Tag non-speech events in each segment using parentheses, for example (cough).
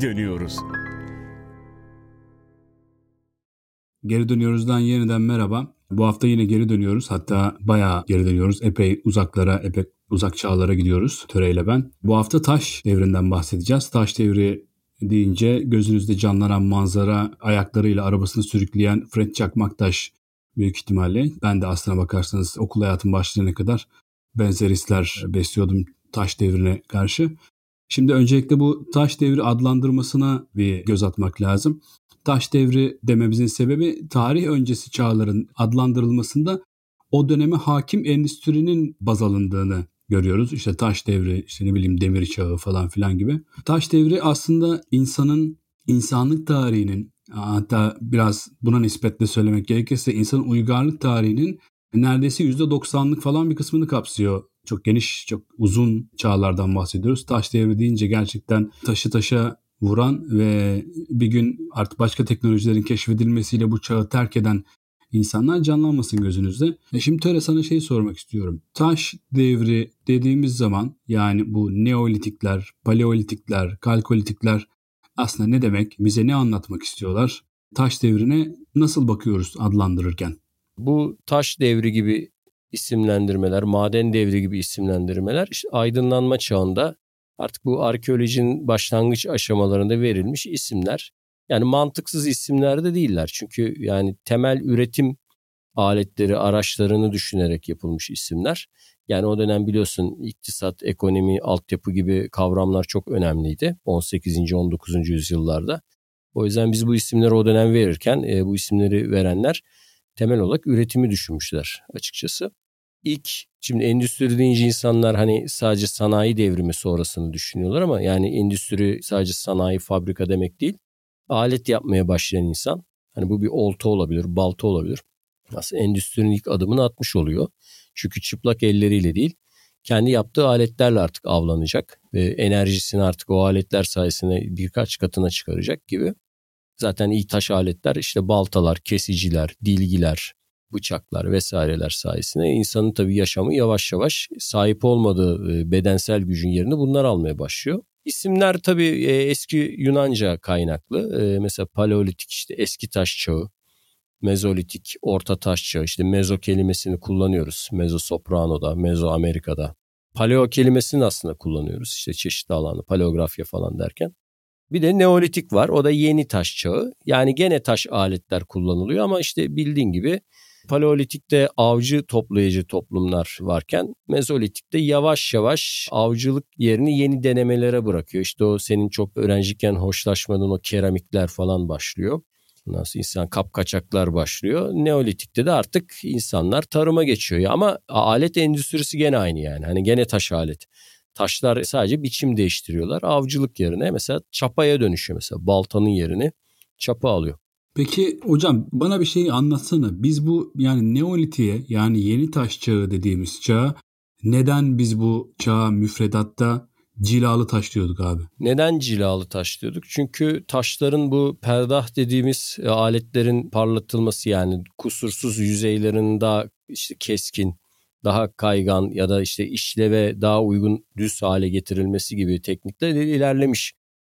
geri dönüyoruz. Geri dönüyoruzdan yeniden merhaba. Bu hafta yine geri dönüyoruz. Hatta bayağı geri dönüyoruz. Epey uzaklara, epey uzak çağlara gidiyoruz Töreyle ben. Bu hafta taş devrinden bahsedeceğiz. Taş devri deyince gözünüzde canlanan manzara ayaklarıyla arabasını sürükleyen Fred Çakmaktaş büyük ihtimalle. Ben de aslına bakarsanız okul hayatım başlayana kadar benzer hisler besliyordum taş devrine karşı. Şimdi öncelikle bu taş devri adlandırmasına bir göz atmak lazım. Taş devri dememizin sebebi tarih öncesi çağların adlandırılmasında o döneme hakim endüstrinin baz alındığını görüyoruz. İşte taş devri, işte ne bileyim demir çağı falan filan gibi. Taş devri aslında insanın, insanlık tarihinin hatta biraz buna nispetle söylemek gerekirse insanın uygarlık tarihinin neredeyse %90'lık falan bir kısmını kapsıyor. Çok geniş, çok uzun çağlardan bahsediyoruz. Taş devri deyince gerçekten taşı taşa vuran ve bir gün artık başka teknolojilerin keşfedilmesiyle bu çağı terk eden insanlar canlanmasın gözünüzde. E şimdi Töre sana şey sormak istiyorum. Taş devri dediğimiz zaman yani bu neolitikler, paleolitikler, kalkolitikler aslında ne demek? Bize ne anlatmak istiyorlar? Taş devrine nasıl bakıyoruz adlandırırken? Bu taş devri gibi isimlendirmeler, maden devri gibi isimlendirmeler işte aydınlanma çağında artık bu arkeolojinin başlangıç aşamalarında verilmiş isimler. Yani mantıksız isimler de değiller. Çünkü yani temel üretim aletleri, araçlarını düşünerek yapılmış isimler. Yani o dönem biliyorsun iktisat, ekonomi, altyapı gibi kavramlar çok önemliydi 18. 19. yüzyıllarda. O yüzden biz bu isimleri o dönem verirken e, bu isimleri verenler temel olarak üretimi düşünmüşler açıkçası. İlk şimdi endüstri deyince insanlar hani sadece sanayi devrimi sonrasını düşünüyorlar ama yani endüstri sadece sanayi fabrika demek değil. Alet yapmaya başlayan insan hani bu bir olta olabilir, balta olabilir. Aslında endüstrinin ilk adımını atmış oluyor. Çünkü çıplak elleriyle değil kendi yaptığı aletlerle artık avlanacak ve enerjisini artık o aletler sayesinde birkaç katına çıkaracak gibi. Zaten iyi taş aletler işte baltalar, kesiciler, dilgiler, bıçaklar vesaireler sayesinde insanın tabii yaşamı yavaş yavaş sahip olmadığı e, bedensel gücün yerini bunlar almaya başlıyor. İsimler tabii e, eski Yunanca kaynaklı. E, mesela paleolitik işte eski taş çağı, mezolitik, orta taş çağı işte mezo kelimesini kullanıyoruz. Mezo soprano'da, mezo Amerika'da. Paleo kelimesini aslında kullanıyoruz işte çeşitli alanda paleografya falan derken. Bir de neolitik var. O da yeni taş çağı. Yani gene taş aletler kullanılıyor ama işte bildiğin gibi Paleolitikte avcı toplayıcı toplumlar varken Mezolitikte yavaş yavaş avcılık yerini yeni denemelere bırakıyor. İşte o senin çok öğrenciyken hoşlaşmadığın o keramikler falan başlıyor. Nasıl insan kapkaçaklar başlıyor. Neolitikte de artık insanlar tarıma geçiyor. Ama alet endüstrisi gene aynı yani. Hani gene taş alet. Taşlar sadece biçim değiştiriyorlar. Avcılık yerine mesela çapaya dönüşüyor mesela. Baltanın yerini çapa alıyor. Peki hocam bana bir şey anlatsana. Biz bu yani Neolitik'e yani yeni taş çağı dediğimiz çağa neden biz bu çağa müfredatta cilalı taş diyorduk abi? Neden cilalı taş diyorduk? Çünkü taşların bu perdah dediğimiz e, aletlerin parlatılması yani kusursuz yüzeylerin daha işte keskin, daha kaygan ya da işte işleve daha uygun düz hale getirilmesi gibi teknikler ilerlemiş.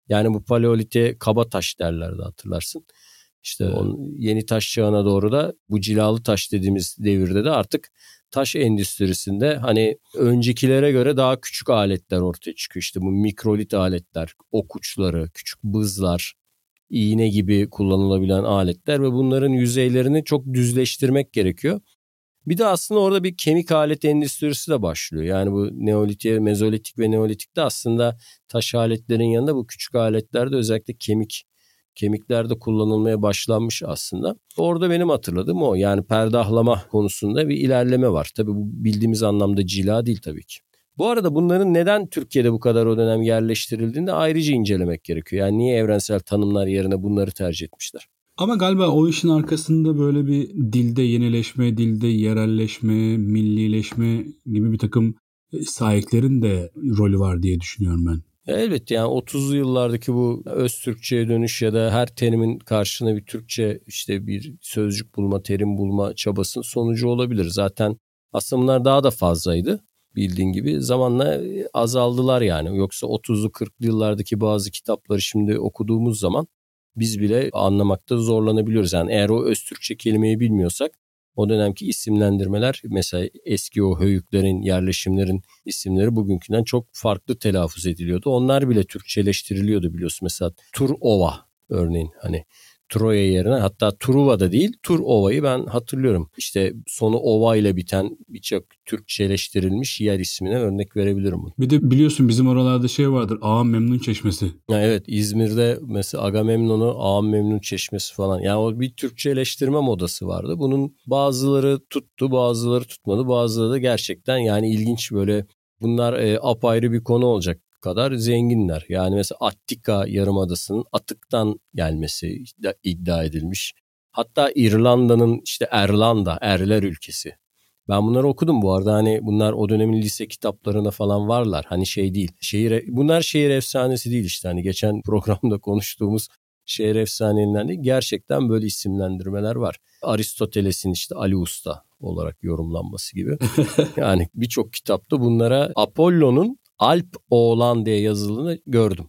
Yani bu paleolite kaba taş derlerdi hatırlarsın. İşte onun yeni taş çağına doğru da bu cilalı taş dediğimiz devirde de artık taş endüstrisinde hani öncekilere göre daha küçük aletler ortaya çıkıyor. İşte bu mikrolit aletler, ok uçları, küçük bızlar, iğne gibi kullanılabilen aletler ve bunların yüzeylerini çok düzleştirmek gerekiyor. Bir de aslında orada bir kemik alet endüstrisi de başlıyor. Yani bu neolitik, mezolitik ve neolitikte aslında taş aletlerin yanında bu küçük aletlerde özellikle kemik kemiklerde kullanılmaya başlanmış aslında. Orada benim hatırladığım o. Yani perdahlama konusunda bir ilerleme var. Tabii bu bildiğimiz anlamda cila değil tabii ki. Bu arada bunların neden Türkiye'de bu kadar o dönem yerleştirildiğini de ayrıca incelemek gerekiyor. Yani niye evrensel tanımlar yerine bunları tercih etmişler? Ama galiba o işin arkasında böyle bir dilde yenileşme, dilde yerelleşme, millileşme gibi bir takım sahiplerin de rolü var diye düşünüyorum ben. Elbette yani 30'lu yıllardaki bu öz Türkçe'ye dönüş ya da her terimin karşına bir Türkçe işte bir sözcük bulma, terim bulma çabasının sonucu olabilir. Zaten aslında bunlar daha da fazlaydı. bildiğin gibi zamanla azaldılar yani. Yoksa 30'lu 40'lı yıllardaki bazı kitapları şimdi okuduğumuz zaman biz bile anlamakta zorlanabiliyoruz. Yani eğer o öz Türkçe kelimeyi bilmiyorsak o dönemki isimlendirmeler mesela eski o höyüklerin, yerleşimlerin isimleri bugünkünden çok farklı telaffuz ediliyordu. Onlar bile Türkçeleştiriliyordu biliyorsun. Mesela Turova örneğin hani Troya yerine hatta Truva'da değil Tur Ova'yı ben hatırlıyorum. İşte sonu Ova ile biten birçok Türkçeleştirilmiş yer ismine örnek verebilirim. Bir de biliyorsun bizim oralarda şey vardır Ağam Memnun Çeşmesi. Ya evet İzmir'de mesela Agamemnon'u Ağam Memnun Çeşmesi falan. Yani o bir Türkçeleştirme modası vardı. Bunun bazıları tuttu bazıları tutmadı bazıları da gerçekten yani ilginç böyle bunlar e, apayrı bir konu olacak kadar zenginler. Yani mesela Attika Yarımadası'nın atıktan gelmesi iddia edilmiş. Hatta İrlanda'nın işte Erlanda, Erler ülkesi. Ben bunları okudum bu arada hani bunlar o dönemin lise kitaplarına falan varlar. Hani şey değil. Şehir bunlar şehir efsanesi değil işte hani geçen (laughs) programda konuştuğumuz şehir efsanelerinden değil. Gerçekten böyle isimlendirmeler var. Aristoteles'in işte Ali Usta olarak yorumlanması gibi. (laughs) yani birçok kitapta bunlara Apollo'nun Alp Oğlan diye yazıldığını gördüm.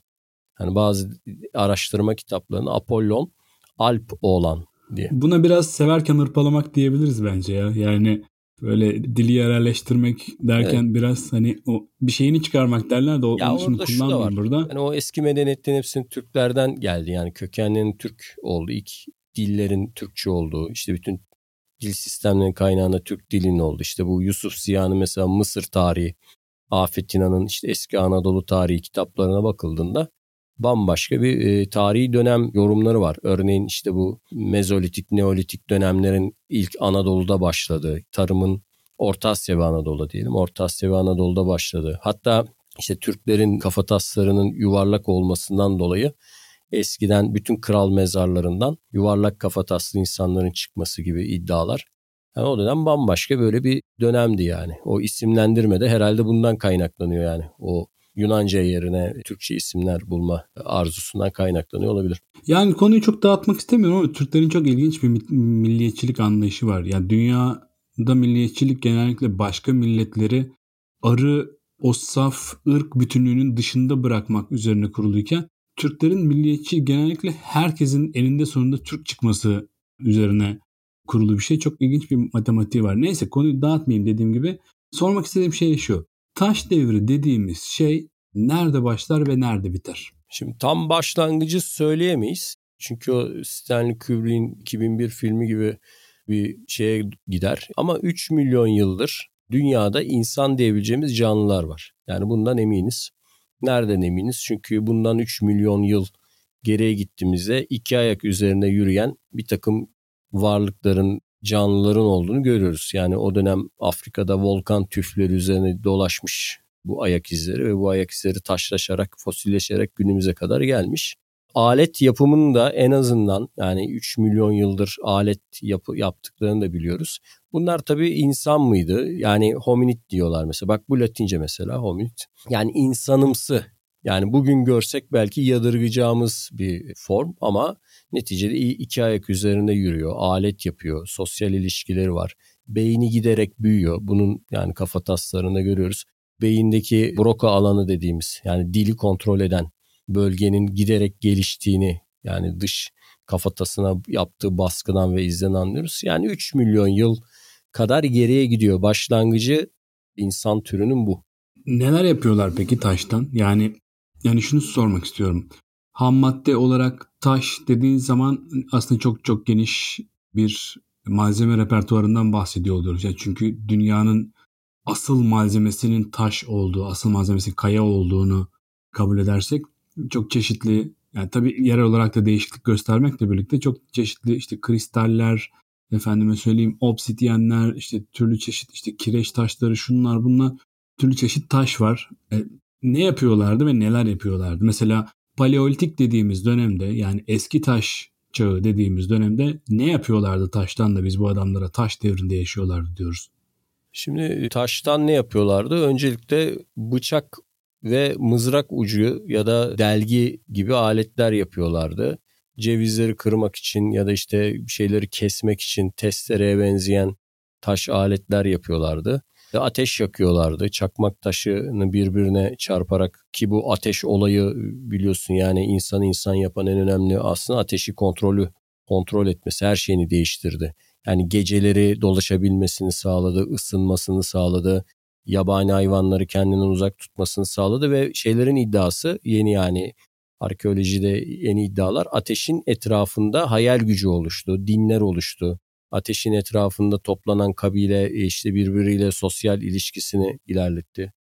Hani bazı araştırma kitaplarında Apollon Alp Oğlan diye. Buna biraz severken hırpalamak diyebiliriz bence ya. Yani böyle dili yerelleştirmek derken evet. biraz hani o bir şeyini çıkarmak derler de o ya için kullanmıyorum burada. Yani o eski medeniyetlerin hepsinin Türklerden geldi. Yani kökenlerin Türk oldu. İlk dillerin Türkçe olduğu işte bütün dil sistemlerinin kaynağında Türk dilinin oldu. İşte bu Yusuf Ziya'nın mesela Mısır tarihi Afet İnan'ın işte eski Anadolu tarihi kitaplarına bakıldığında bambaşka bir e, tarihi dönem yorumları var. Örneğin işte bu Mezolitik, Neolitik dönemlerin ilk Anadolu'da başladığı, tarımın Orta Asya ve Anadolu diyelim. Orta Asya ve Anadolu'da başladı. Hatta işte Türklerin kafataslarının yuvarlak olmasından dolayı eskiden bütün kral mezarlarından yuvarlak kafataslı insanların çıkması gibi iddialar yani o dönem bambaşka böyle bir dönemdi yani. O isimlendirme de herhalde bundan kaynaklanıyor yani. O Yunanca yerine Türkçe isimler bulma arzusundan kaynaklanıyor olabilir. Yani konuyu çok dağıtmak istemiyorum ama Türklerin çok ilginç bir milliyetçilik anlayışı var. Yani dünyada milliyetçilik genellikle başka milletleri arı o saf ırk bütünlüğünün dışında bırakmak üzerine kuruluyken Türklerin milliyetçi genellikle herkesin eninde sonunda Türk çıkması üzerine kurulu bir şey. Çok ilginç bir matematiği var. Neyse konuyu dağıtmayayım dediğim gibi. Sormak istediğim şey şu. Taş devri dediğimiz şey nerede başlar ve nerede biter? Şimdi tam başlangıcı söyleyemeyiz. Çünkü o Stanley Kubrick'in 2001 filmi gibi bir şeye gider. Ama 3 milyon yıldır dünyada insan diyebileceğimiz canlılar var. Yani bundan eminiz. Nereden eminiz? Çünkü bundan 3 milyon yıl geriye gittiğimizde iki ayak üzerine yürüyen bir takım varlıkların, canlıların olduğunu görüyoruz. Yani o dönem Afrika'da volkan tüfleri üzerine dolaşmış bu ayak izleri ve bu ayak izleri taşlaşarak, fosilleşerek günümüze kadar gelmiş. Alet yapımını da en azından yani 3 milyon yıldır alet yapı, yaptıklarını da biliyoruz. Bunlar tabii insan mıydı? Yani hominid diyorlar mesela. Bak bu Latince mesela hominid. Yani insanımsı yani bugün görsek belki yadırgayacağımız bir form ama neticede iki ayak üzerinde yürüyor, alet yapıyor, sosyal ilişkileri var. Beyni giderek büyüyor. Bunun yani kafa taslarında görüyoruz. Beyindeki broka alanı dediğimiz yani dili kontrol eden bölgenin giderek geliştiğini yani dış kafatasına yaptığı baskıdan ve izden anlıyoruz. Yani 3 milyon yıl kadar geriye gidiyor. Başlangıcı insan türünün bu. Neler yapıyorlar peki taştan? Yani yani şunu sormak istiyorum. Ham madde olarak taş dediğin zaman aslında çok çok geniş bir malzeme repertuarından bahsediyor oluyoruz. Yani çünkü dünyanın asıl malzemesinin taş olduğu, asıl malzemesi kaya olduğunu kabul edersek çok çeşitli yani tabii yerel olarak da değişiklik göstermekle birlikte çok çeşitli işte kristaller, efendime söyleyeyim obsidyenler, işte türlü çeşit işte kireç taşları şunlar bunlar türlü çeşit taş var. E, ne yapıyorlardı ve neler yapıyorlardı? Mesela paleolitik dediğimiz dönemde yani eski taş çağı dediğimiz dönemde ne yapıyorlardı taştan da biz bu adamlara taş devrinde yaşıyorlardı diyoruz. Şimdi taştan ne yapıyorlardı? Öncelikle bıçak ve mızrak ucu ya da delgi gibi aletler yapıyorlardı. Cevizleri kırmak için ya da işte şeyleri kesmek için testereye benzeyen taş aletler yapıyorlardı. Ateş yakıyorlardı. Çakmak taşını birbirine çarparak ki bu ateş olayı biliyorsun yani insan insan yapan en önemli aslında ateşi kontrolü kontrol etmesi her şeyini değiştirdi. Yani geceleri dolaşabilmesini sağladı, ısınmasını sağladı, yabani hayvanları kendinden uzak tutmasını sağladı ve şeylerin iddiası yeni yani arkeolojide yeni iddialar ateşin etrafında hayal gücü oluştu, dinler oluştu. Ateşin etrafında toplanan kabile e, işte birbiriyle sosyal ilişkisini ilerletti.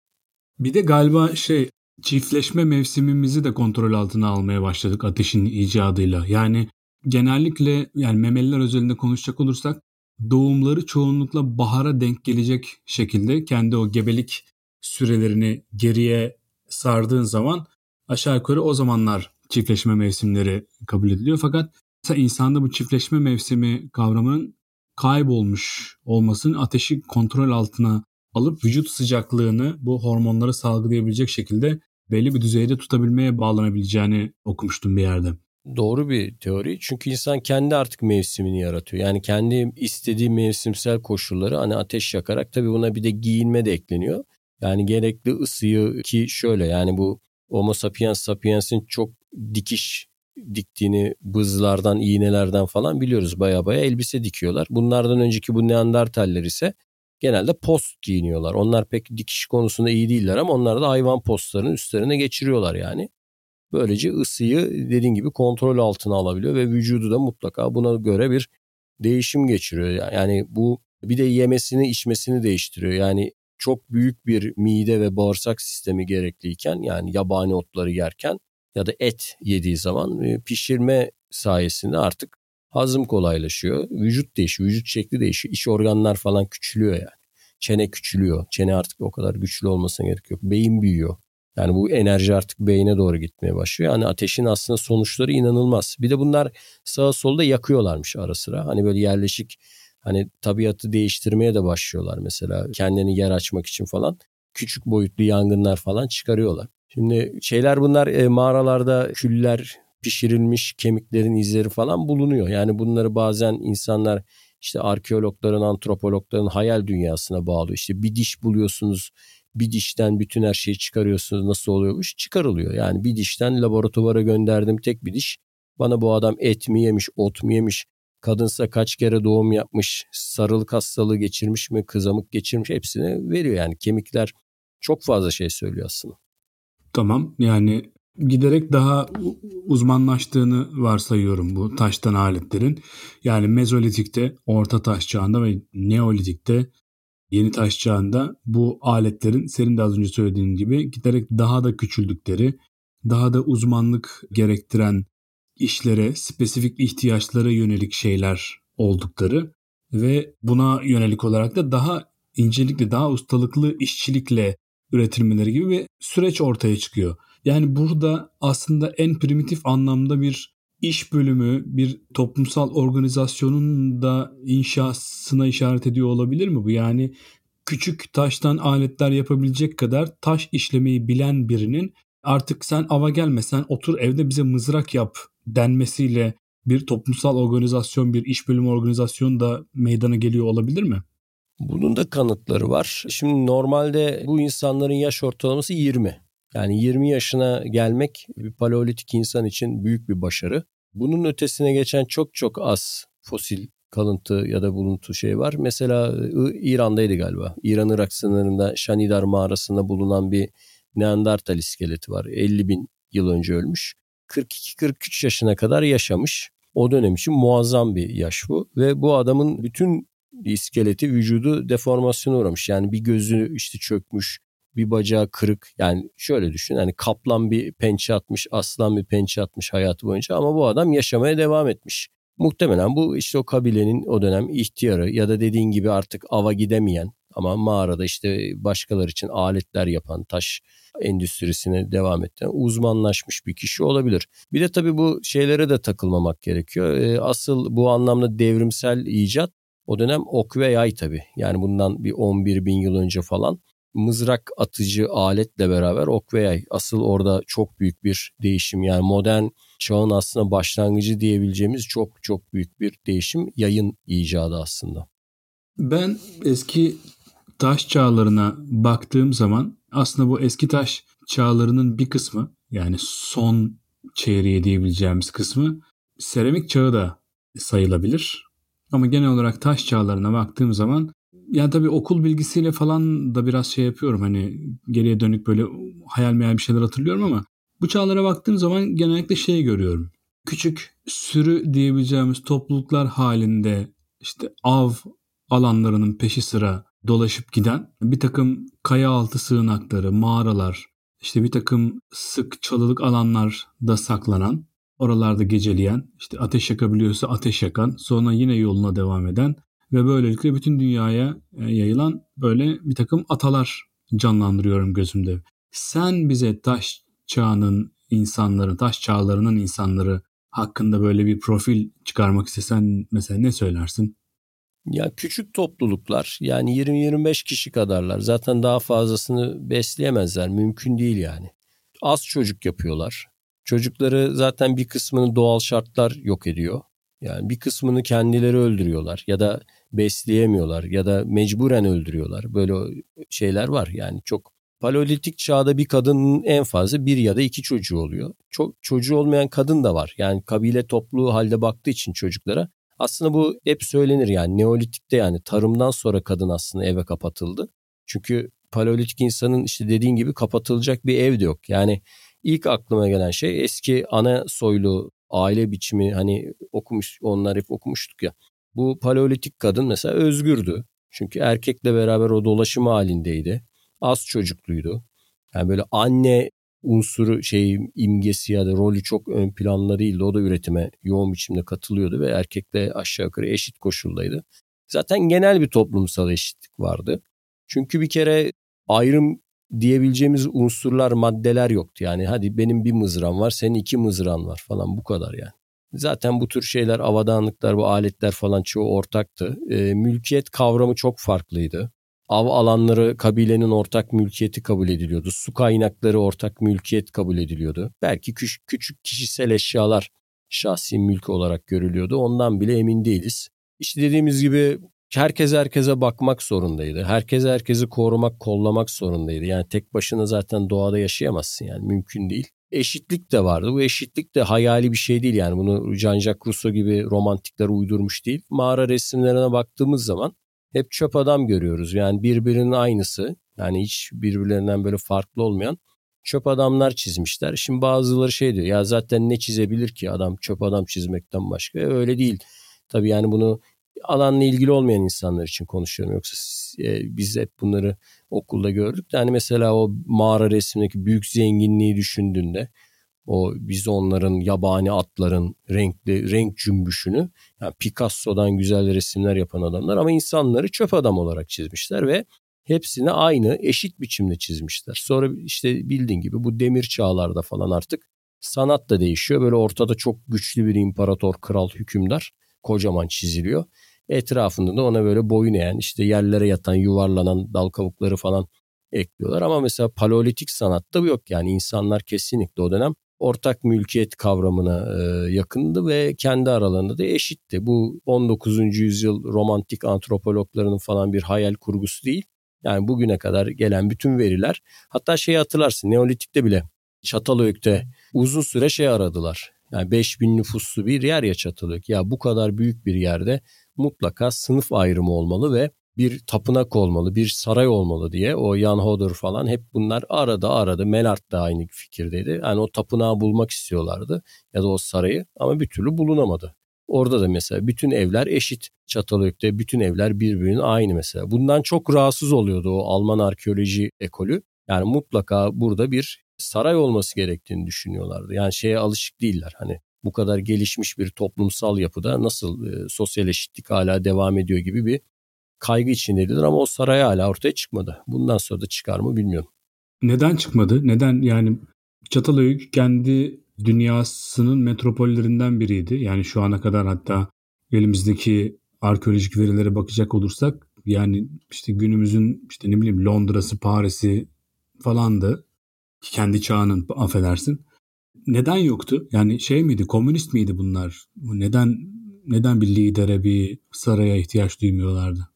Bir de galiba şey çiftleşme mevsimimizi de kontrol altına almaya başladık ateşin icadıyla. Yani genellikle yani memeliler özelinde konuşacak olursak doğumları çoğunlukla bahara denk gelecek şekilde kendi o gebelik sürelerini geriye sardığın zaman aşağı yukarı o zamanlar çiftleşme mevsimleri kabul ediliyor. Fakat mesela insanda bu çiftleşme mevsimi kavramının kaybolmuş olmasının ateşi kontrol altına alıp vücut sıcaklığını bu hormonları salgılayabilecek şekilde belli bir düzeyde tutabilmeye bağlanabileceğini okumuştum bir yerde. Doğru bir teori. Çünkü insan kendi artık mevsimini yaratıyor. Yani kendi istediği mevsimsel koşulları hani ateş yakarak tabii buna bir de giyinme de ekleniyor. Yani gerekli ısıyı ki şöyle yani bu Homo sapiens sapiens'in çok dikiş diktiğini bızlardan, iğnelerden falan biliyoruz. Baya baya elbise dikiyorlar. Bunlardan önceki bu Neandertaller ise genelde post giyiniyorlar. Onlar pek dikiş konusunda iyi değiller ama onlar da hayvan postlarının üstlerine geçiriyorlar yani. Böylece ısıyı dediğin gibi kontrol altına alabiliyor ve vücudu da mutlaka buna göre bir değişim geçiriyor. Yani bu bir de yemesini içmesini değiştiriyor. Yani çok büyük bir mide ve bağırsak sistemi gerekliyken yani yabani otları yerken ya da et yediği zaman e, pişirme sayesinde artık hazım kolaylaşıyor. Vücut değişiyor, vücut şekli değişiyor. İç organlar falan küçülüyor yani. Çene küçülüyor. Çene artık o kadar güçlü olmasına gerek yok. Beyin büyüyor. Yani bu enerji artık beyne doğru gitmeye başlıyor. Yani ateşin aslında sonuçları inanılmaz. Bir de bunlar sağa solda yakıyorlarmış ara sıra. Hani böyle yerleşik hani tabiatı değiştirmeye de başlıyorlar mesela. Kendini yer açmak için falan. Küçük boyutlu yangınlar falan çıkarıyorlar. Şimdi şeyler bunlar e, mağaralarda küller pişirilmiş kemiklerin izleri falan bulunuyor. Yani bunları bazen insanlar işte arkeologların, antropologların hayal dünyasına bağlı. İşte bir diş buluyorsunuz bir dişten bütün her şeyi çıkarıyorsunuz nasıl oluyormuş? Çıkarılıyor. Yani bir dişten laboratuvara gönderdim tek bir diş. Bana bu adam et mi yemiş, ot mu yemiş, kadınsa kaç kere doğum yapmış, sarılık hastalığı geçirmiş mi, kızamık geçirmiş hepsini veriyor. Yani kemikler çok fazla şey söylüyor aslında. Tamam yani giderek daha uzmanlaştığını varsayıyorum bu taştan aletlerin. Yani Mezolitik'te, Orta Taş Çağı'nda ve Neolitik'te yeni taş çağında bu aletlerin senin de az önce söylediğin gibi giderek daha da küçüldükleri, daha da uzmanlık gerektiren işlere, spesifik ihtiyaçlara yönelik şeyler oldukları ve buna yönelik olarak da daha incelikli, daha ustalıklı işçilikle üretilmeleri gibi bir süreç ortaya çıkıyor. Yani burada aslında en primitif anlamda bir iş bölümü bir toplumsal organizasyonun da inşasına işaret ediyor olabilir mi bu? Yani küçük taştan aletler yapabilecek kadar taş işlemeyi bilen birinin artık sen ava gelmesen otur evde bize mızrak yap denmesiyle bir toplumsal organizasyon, bir iş bölümü organizasyonu da meydana geliyor olabilir mi? Bunun da kanıtları var. Şimdi normalde bu insanların yaş ortalaması 20. Yani 20 yaşına gelmek bir paleolitik insan için büyük bir başarı. Bunun ötesine geçen çok çok az fosil kalıntı ya da buluntu şey var. Mesela İran'daydı galiba. İran-Irak sınırında Şanidar mağarasında bulunan bir Neandertal iskeleti var. 50 bin yıl önce ölmüş. 42-43 yaşına kadar yaşamış. O dönem için muazzam bir yaş bu. Ve bu adamın bütün iskeleti, vücudu deformasyona uğramış. Yani bir gözü işte çökmüş, bir bacağı kırık. Yani şöyle düşün hani kaplan bir pençe atmış, aslan bir pençe atmış hayatı boyunca ama bu adam yaşamaya devam etmiş. Muhtemelen bu işte o kabilenin o dönem ihtiyarı ya da dediğin gibi artık ava gidemeyen ama mağarada işte başkaları için aletler yapan taş endüstrisine devam eden uzmanlaşmış bir kişi olabilir. Bir de tabii bu şeylere de takılmamak gerekiyor. Ee, asıl bu anlamda devrimsel icat o dönem ok ve yay tabii. Yani bundan bir 11 bin yıl önce falan mızrak atıcı aletle beraber ok ve yay. Asıl orada çok büyük bir değişim yani modern çağın aslında başlangıcı diyebileceğimiz çok çok büyük bir değişim yayın icadı aslında. Ben eski taş çağlarına baktığım zaman aslında bu eski taş çağlarının bir kısmı yani son çeyreği diyebileceğimiz kısmı seramik çağı da sayılabilir. Ama genel olarak taş çağlarına baktığım zaman yani tabii okul bilgisiyle falan da biraz şey yapıyorum hani geriye dönük böyle hayal meyal bir şeyler hatırlıyorum ama bu çağlara baktığım zaman genellikle şey görüyorum. Küçük sürü diyebileceğimiz topluluklar halinde işte av alanlarının peşi sıra dolaşıp giden bir takım kaya altı sığınakları, mağaralar, işte bir takım sık çalılık alanlarda saklanan, oralarda geceleyen, işte ateş yakabiliyorsa ateş yakan, sonra yine yoluna devam eden ve böylelikle bütün dünyaya e, yayılan böyle bir takım atalar canlandırıyorum gözümde. Sen bize taş çağının insanları, taş çağlarının insanları hakkında böyle bir profil çıkarmak istesen mesela ne söylersin? Ya küçük topluluklar yani 20-25 kişi kadarlar. Zaten daha fazlasını besleyemezler. Mümkün değil yani. Az çocuk yapıyorlar. Çocukları zaten bir kısmını doğal şartlar yok ediyor. Yani bir kısmını kendileri öldürüyorlar ya da besleyemiyorlar ya da mecburen öldürüyorlar. Böyle şeyler var yani çok Paleolitik çağda bir kadının en fazla bir ya da iki çocuğu oluyor. Çok çocuğu olmayan kadın da var. Yani kabile topluluğu halde baktığı için çocuklara. Aslında bu hep söylenir yani Neolitik'te yani tarımdan sonra kadın aslında eve kapatıldı. Çünkü Paleolitik insanın işte dediğin gibi kapatılacak bir ev de yok. Yani ilk aklıma gelen şey eski ana soylu aile biçimi hani okumuş onlar hep okumuştuk ya. Bu Paleolitik kadın mesela özgürdü. Çünkü erkekle beraber o dolaşım halindeydi az çocukluydu. Yani böyle anne unsuru şey imgesi ya da rolü çok ön planda değildi. O da üretime yoğun biçimde katılıyordu ve erkekle aşağı yukarı eşit koşuldaydı. Zaten genel bir toplumsal eşitlik vardı. Çünkü bir kere ayrım diyebileceğimiz unsurlar, maddeler yoktu. Yani hadi benim bir mızram var, senin iki mızran var falan bu kadar yani. Zaten bu tür şeyler, avadanlıklar, bu aletler falan çoğu ortaktı. E, mülkiyet kavramı çok farklıydı. Av alanları kabilenin ortak mülkiyeti kabul ediliyordu. Su kaynakları ortak mülkiyet kabul ediliyordu. Belki küçük, küçük kişisel eşyalar şahsi mülk olarak görülüyordu. Ondan bile emin değiliz. İşte dediğimiz gibi herkes herkese bakmak zorundaydı. Herkes herkesi korumak, kollamak zorundaydı. Yani tek başına zaten doğada yaşayamazsın yani mümkün değil. Eşitlik de vardı. Bu eşitlik de hayali bir şey değil yani bunu Jean-Jacques Rousseau gibi romantikler uydurmuş değil. Mağara resimlerine baktığımız zaman hep çöp adam görüyoruz. Yani birbirinin aynısı. Yani hiç birbirlerinden böyle farklı olmayan çöp adamlar çizmişler. Şimdi bazıları şey diyor ya zaten ne çizebilir ki adam çöp adam çizmekten başka. E, öyle değil. Tabii yani bunu alanla ilgili olmayan insanlar için konuşuyorum. Yoksa e, biz hep bunları okulda gördük. Yani mesela o mağara resmindeki büyük zenginliği düşündüğünde o biz onların yabani atların renkli renk cümbüşünü yani Picasso'dan güzel resimler yapan adamlar ama insanları çöp adam olarak çizmişler ve hepsini aynı eşit biçimde çizmişler. Sonra işte bildiğin gibi bu demir çağlarda falan artık sanat da değişiyor. Böyle ortada çok güçlü bir imparator, kral, hükümdar kocaman çiziliyor. Etrafında da ona böyle boyun eğen işte yerlere yatan yuvarlanan dal kabukları falan ekliyorlar. Ama mesela paleolitik sanatta bu yok yani insanlar kesinlikle o dönem ortak mülkiyet kavramına e, yakındı ve kendi aralarında da eşitti. Bu 19. yüzyıl romantik antropologlarının falan bir hayal kurgusu değil. Yani bugüne kadar gelen bütün veriler hatta şeyi hatırlarsın Neolitik'te bile Çatalhöyük'te uzun süre şey aradılar. Yani 5000 nüfuslu bir yer ya Çatalhöyük. Ya bu kadar büyük bir yerde mutlaka sınıf ayrımı olmalı ve bir tapınak olmalı, bir saray olmalı diye o Jan Hodder falan hep bunlar arada arada Menard da aynı fikirdeydi. Yani o tapınağı bulmak istiyorlardı ya da o sarayı ama bir türlü bulunamadı. Orada da mesela bütün evler eşit. Çatalhöyük'te bütün evler birbirinin aynı mesela. Bundan çok rahatsız oluyordu o Alman arkeoloji ekolü. Yani mutlaka burada bir saray olması gerektiğini düşünüyorlardı. Yani şeye alışık değiller. Hani bu kadar gelişmiş bir toplumsal yapıda nasıl e, sosyal eşitlik hala devam ediyor gibi bir kaygı içindeydiler ama o saray hala ortaya çıkmadı. Bundan sonra da çıkar mı bilmiyorum. Neden çıkmadı? Neden yani Çatalhöyük kendi dünyasının metropollerinden biriydi. Yani şu ana kadar hatta elimizdeki arkeolojik verilere bakacak olursak yani işte günümüzün işte ne bileyim Londra'sı, Paris'i falandı. Kendi çağının affedersin. Neden yoktu? Yani şey miydi, komünist miydi bunlar? Neden neden bir lidere, bir saraya ihtiyaç duymuyorlardı?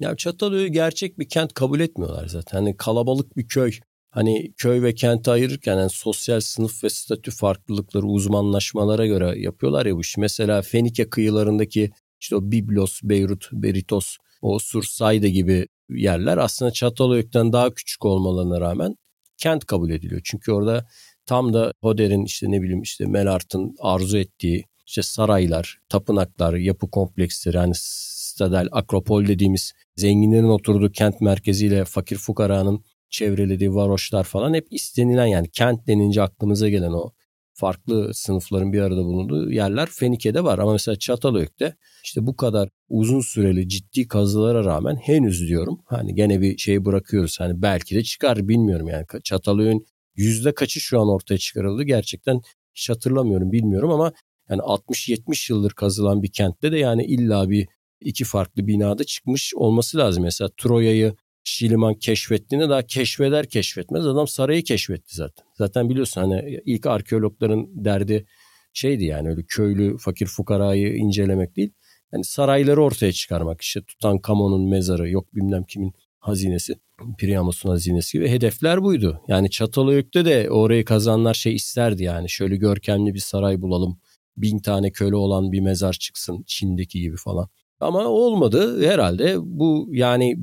Ya Çatalhöyük'ü gerçek bir kent kabul etmiyorlar zaten. Hani kalabalık bir köy. Hani köy ve kenti ayırırken yani sosyal sınıf ve statü farklılıkları uzmanlaşmalara göre yapıyorlar ya bu işi. Mesela Fenike kıyılarındaki işte o Biblos, Beyrut, Beritos, o Sursayda gibi yerler aslında Çatalhöyük'ten daha küçük olmalarına rağmen kent kabul ediliyor. Çünkü orada tam da Hoder'in işte ne bileyim işte Melart'ın arzu ettiği işte saraylar, tapınaklar, yapı kompleksleri hani Stadel, Akropol dediğimiz zenginlerin oturduğu kent merkeziyle fakir fukaranın çevrelediği varoşlar falan hep istenilen yani kent denince aklımıza gelen o farklı sınıfların bir arada bulunduğu yerler Fenike'de var. Ama mesela Çatalhöyük'te işte bu kadar uzun süreli ciddi kazılara rağmen henüz diyorum hani gene bir şey bırakıyoruz. Hani belki de çıkar bilmiyorum yani Çatalhöyük'ün yüzde kaçı şu an ortaya çıkarıldı gerçekten hiç hatırlamıyorum bilmiyorum ama yani 60-70 yıldır kazılan bir kentte de yani illa bir iki farklı binada çıkmış olması lazım. Mesela Troya'yı Şiliman keşfettiğinde daha keşfeder keşfetmez adam sarayı keşfetti zaten. Zaten biliyorsun hani ilk arkeologların derdi şeydi yani öyle köylü fakir fukarayı incelemek değil. Yani sarayları ortaya çıkarmak işte Tutankamon'un mezarı yok bilmem kimin hazinesi. Priamos'un hazinesi gibi hedefler buydu. Yani Çatalhöyük'te de orayı kazanlar şey isterdi yani şöyle görkemli bir saray bulalım. Bin tane köle olan bir mezar çıksın Çin'deki gibi falan. Ama olmadı herhalde bu yani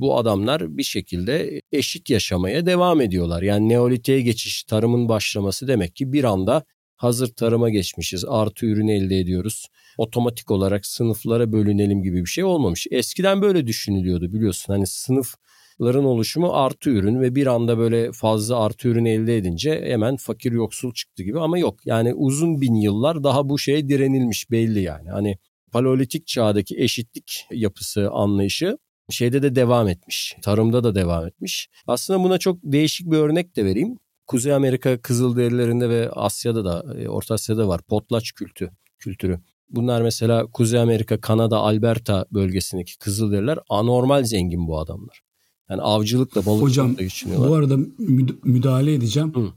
bu adamlar bir şekilde eşit yaşamaya devam ediyorlar. Yani Neolitik'e geçiş, tarımın başlaması demek ki bir anda hazır tarıma geçmişiz. Artı ürün elde ediyoruz. Otomatik olarak sınıflara bölünelim gibi bir şey olmamış. Eskiden böyle düşünülüyordu biliyorsun. Hani sınıfların oluşumu artı ürün ve bir anda böyle fazla artı ürün elde edince hemen fakir yoksul çıktı gibi ama yok. Yani uzun bin yıllar daha bu şeye direnilmiş belli yani. Hani paleolitik çağdaki eşitlik yapısı anlayışı şeyde de devam etmiş. Tarımda da devam etmiş. Aslında buna çok değişik bir örnek de vereyim. Kuzey Amerika Kızılderililerinde ve Asya'da da e, Orta Asya'da var potlaç kültü, kültürü. Bunlar mesela Kuzey Amerika, Kanada, Alberta bölgesindeki Kızılderililer anormal zengin bu adamlar. Yani avcılıkla balıkçılıkla geçiniyorlar. Bu arada müdahale edeceğim. Hı.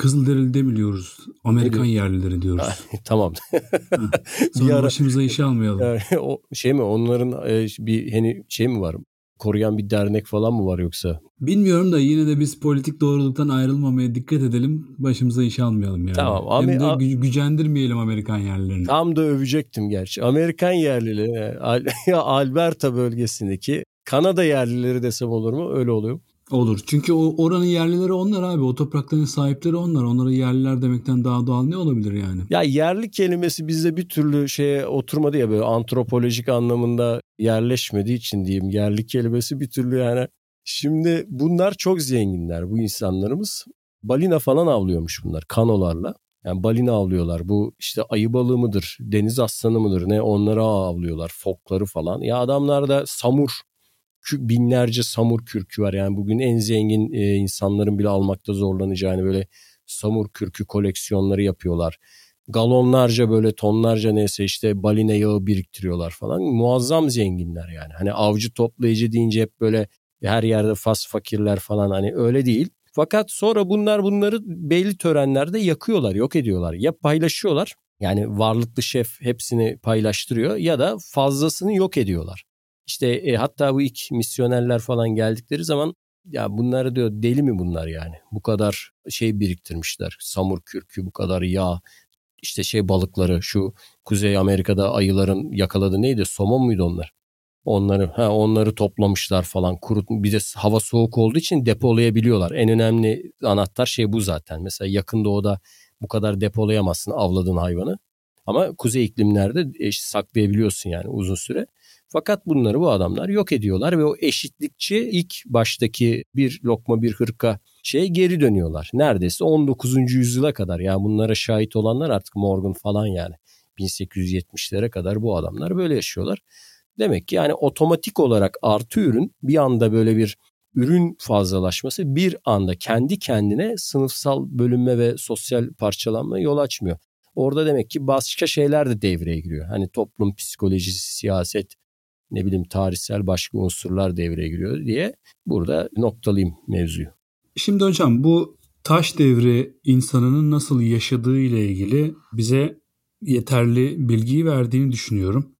Kızılderili demiyoruz. Amerikan yerlileri diyoruz. tamam. Sonra ara, başımıza iş almayalım. Yani, o şey mi onların e, bir hani şey mi var? Koruyan bir dernek falan mı var yoksa? Bilmiyorum da yine de biz politik doğruluktan ayrılmamaya dikkat edelim. Başımıza iş almayalım yani. Tamam. Hem de gü- gücendirmeyelim Amerikan yerlilerini. Tam da övecektim gerçi. Amerikan yerlileri (laughs) Alberta bölgesindeki Kanada yerlileri desem olur mu? Öyle oluyor. Olur. Çünkü o oranın yerlileri onlar abi. O toprakların sahipleri onlar. Onlara yerliler demekten daha doğal ne olabilir yani? Ya yerli kelimesi bizde bir türlü şeye oturmadı ya böyle antropolojik anlamında yerleşmediği için diyeyim. Yerli kelimesi bir türlü yani. Şimdi bunlar çok zenginler bu insanlarımız. Balina falan avlıyormuş bunlar kanolarla. Yani balina avlıyorlar. Bu işte ayı balığı mıdır, deniz aslanı mıdır ne onları avlıyorlar. Fokları falan. Ya adamlar da samur binlerce samur kürkü var. Yani bugün en zengin e, insanların bile almakta zorlanacağı yani böyle samur kürkü koleksiyonları yapıyorlar. Galonlarca böyle tonlarca neyse işte balina yağı biriktiriyorlar falan. Muazzam zenginler yani. Hani avcı toplayıcı deyince hep böyle her yerde fas fakirler falan hani öyle değil. Fakat sonra bunlar bunları belli törenlerde yakıyorlar, yok ediyorlar. Ya paylaşıyorlar yani varlıklı şef hepsini paylaştırıyor ya da fazlasını yok ediyorlar. İşte e, hatta bu ilk misyonerler falan geldikleri zaman ya bunları diyor deli mi bunlar yani? Bu kadar şey biriktirmişler. Samur kürkü, bu kadar yağ, işte şey balıkları şu Kuzey Amerika'da ayıların yakaladığı neydi? Somon muydu onlar? Onları ha onları toplamışlar falan. Kurut bir de hava soğuk olduğu için depolayabiliyorlar. En önemli anahtar şey bu zaten. Mesela yakın doğuda bu kadar depolayamazsın avladığın hayvanı. Ama kuzey iklimlerde e, saklayabiliyorsun yani uzun süre. Fakat bunları bu adamlar yok ediyorlar ve o eşitlikçi ilk baştaki bir lokma bir hırka şeye geri dönüyorlar. Neredeyse 19. yüzyıla kadar ya yani bunlara şahit olanlar artık Morgan falan yani 1870'lere kadar bu adamlar böyle yaşıyorlar. Demek ki yani otomatik olarak artı ürün bir anda böyle bir ürün fazlalaşması bir anda kendi kendine sınıfsal bölünme ve sosyal parçalanma yol açmıyor. Orada demek ki başka şeyler de devreye giriyor. Hani toplum psikolojisi, siyaset, ne bileyim tarihsel başka unsurlar devreye giriyor diye burada noktalayayım mevzuyu. Şimdi hocam bu taş devri insanının nasıl yaşadığı ile ilgili bize yeterli bilgiyi verdiğini düşünüyorum.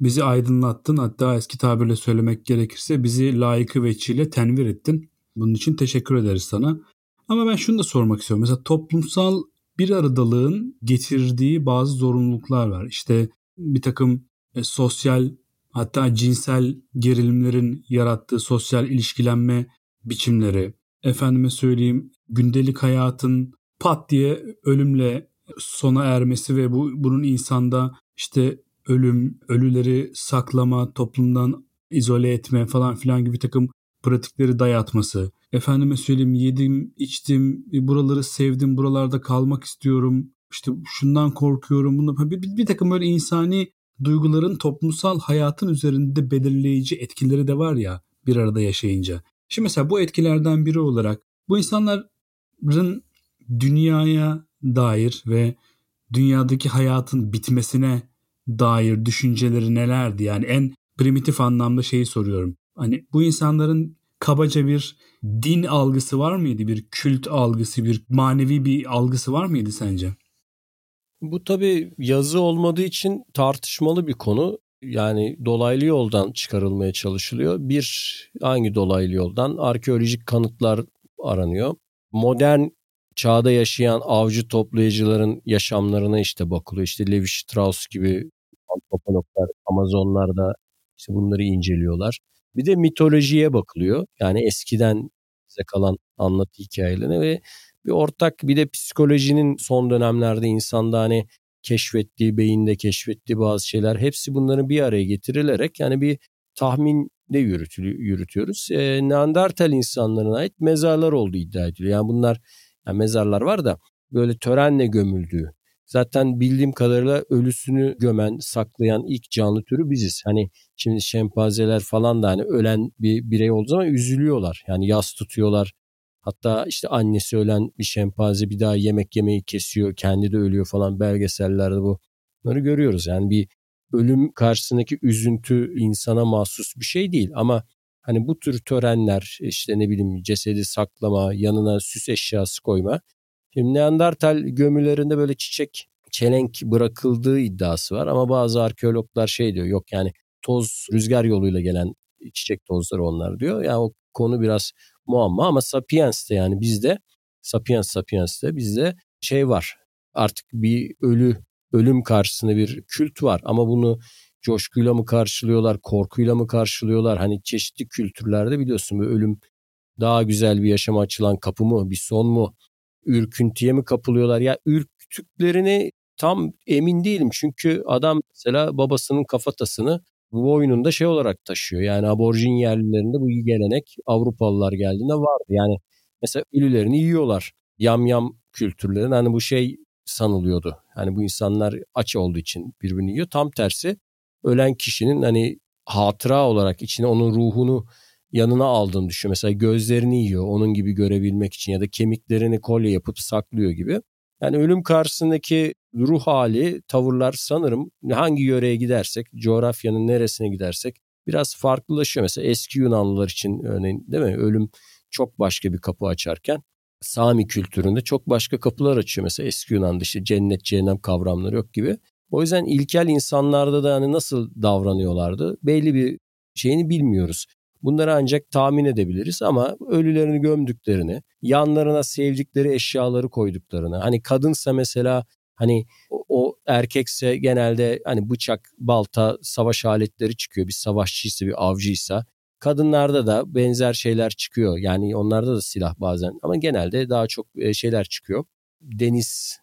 bizi aydınlattın. Hatta eski tabirle söylemek gerekirse bizi layıkı veçiyle tenvir ettin. Bunun için teşekkür ederiz sana. Ama ben şunu da sormak istiyorum. Mesela toplumsal bir aradalığın getirdiği bazı zorunluluklar var. İşte bir takım e, sosyal hatta cinsel gerilimlerin yarattığı sosyal ilişkilenme biçimleri, efendime söyleyeyim gündelik hayatın pat diye ölümle sona ermesi ve bu bunun insanda işte ölüm, ölüleri saklama, toplumdan izole etme falan filan gibi takım pratikleri dayatması. Efendime söyleyeyim yedim, içtim, buraları sevdim, buralarda kalmak istiyorum. İşte şundan korkuyorum. Bunu, bir, bir, bir takım böyle insani duyguların toplumsal hayatın üzerinde belirleyici etkileri de var ya bir arada yaşayınca. Şimdi mesela bu etkilerden biri olarak bu insanların dünyaya dair ve dünyadaki hayatın bitmesine dair düşünceleri nelerdi? Yani en primitif anlamda şeyi soruyorum. Hani bu insanların kabaca bir din algısı var mıydı? Bir kült algısı, bir manevi bir algısı var mıydı sence? Bu tabii yazı olmadığı için tartışmalı bir konu. Yani dolaylı yoldan çıkarılmaya çalışılıyor. Bir hangi dolaylı yoldan? Arkeolojik kanıtlar aranıyor. Modern çağda yaşayan avcı toplayıcıların yaşamlarına işte bakılıyor. İşte Levi Strauss gibi antropologlar Amazonlarda işte bunları inceliyorlar. Bir de mitolojiye bakılıyor. Yani eskiden bize kalan anlatı hikayelerine ve bir ortak bir de psikolojinin son dönemlerde insanda hani keşfettiği, beyinde keşfettiği bazı şeyler hepsi bunların bir araya getirilerek yani bir tahmin de yürütüyoruz. E, Neandertal insanlarına ait mezarlar olduğu iddia ediliyor. Yani bunlar yani mezarlar var da böyle törenle gömüldüğü. Zaten bildiğim kadarıyla ölüsünü gömen, saklayan ilk canlı türü biziz. Hani şimdi şempanzeler falan da hani ölen bir birey olduğu zaman üzülüyorlar. Yani yas tutuyorlar. Hatta işte annesi ölen bir şempanze bir daha yemek yemeyi kesiyor. Kendi de ölüyor falan belgesellerde bu. Bunları görüyoruz. Yani bir ölüm karşısındaki üzüntü insana mahsus bir şey değil. Ama hani bu tür törenler işte ne bileyim cesedi saklama, yanına süs eşyası koyma. Şimdi Neandertal gömülerinde böyle çiçek çelenk bırakıldığı iddiası var ama bazı arkeologlar şey diyor yok yani toz rüzgar yoluyla gelen çiçek tozları onlar diyor. Yani o konu biraz muamma ama Sapiens'te yani bizde Sapiens Sapiens'te bizde şey var. Artık bir ölü ölüm karşısında bir kült var ama bunu coşkuyla mı karşılıyorlar, korkuyla mı karşılıyorlar? Hani çeşitli kültürlerde biliyorsun ölüm daha güzel bir yaşama açılan kapı mı, bir son mu? Ürküntüye mi kapılıyorlar? Ya ürktüklerini tam emin değilim. Çünkü adam mesela babasının kafatasını bu oyununda şey olarak taşıyor. Yani aborjin yerlilerinde bu gelenek Avrupalılar geldiğinde vardı. Yani mesela ölülerini yiyorlar. Yam yam kültürlerin hani bu şey sanılıyordu. Hani bu insanlar aç olduğu için birbirini yiyor. Tam tersi ölen kişinin hani hatıra olarak içine onun ruhunu yanına aldığını düşüyor. Mesela gözlerini yiyor onun gibi görebilmek için ya da kemiklerini kolye yapıp saklıyor gibi. Yani ölüm karşısındaki ruh hali, tavırlar sanırım hangi yöreye gidersek, coğrafyanın neresine gidersek biraz farklılaşıyor. Mesela eski Yunanlılar için örneğin değil mi? Ölüm çok başka bir kapı açarken Sami kültüründe çok başka kapılar açıyor. Mesela eski Yunan'da işte cennet, cehennem kavramları yok gibi. O yüzden ilkel insanlarda da hani nasıl davranıyorlardı belli bir şeyini bilmiyoruz. Bunları ancak tahmin edebiliriz ama ölülerini gömdüklerini, yanlarına sevdikleri eşyaları koyduklarını, hani kadınsa mesela hani o, o erkekse genelde hani bıçak, balta, savaş aletleri çıkıyor. Bir savaşçıysa, bir avcıysa. Kadınlarda da benzer şeyler çıkıyor. Yani onlarda da silah bazen ama genelde daha çok e, şeyler çıkıyor. Deniz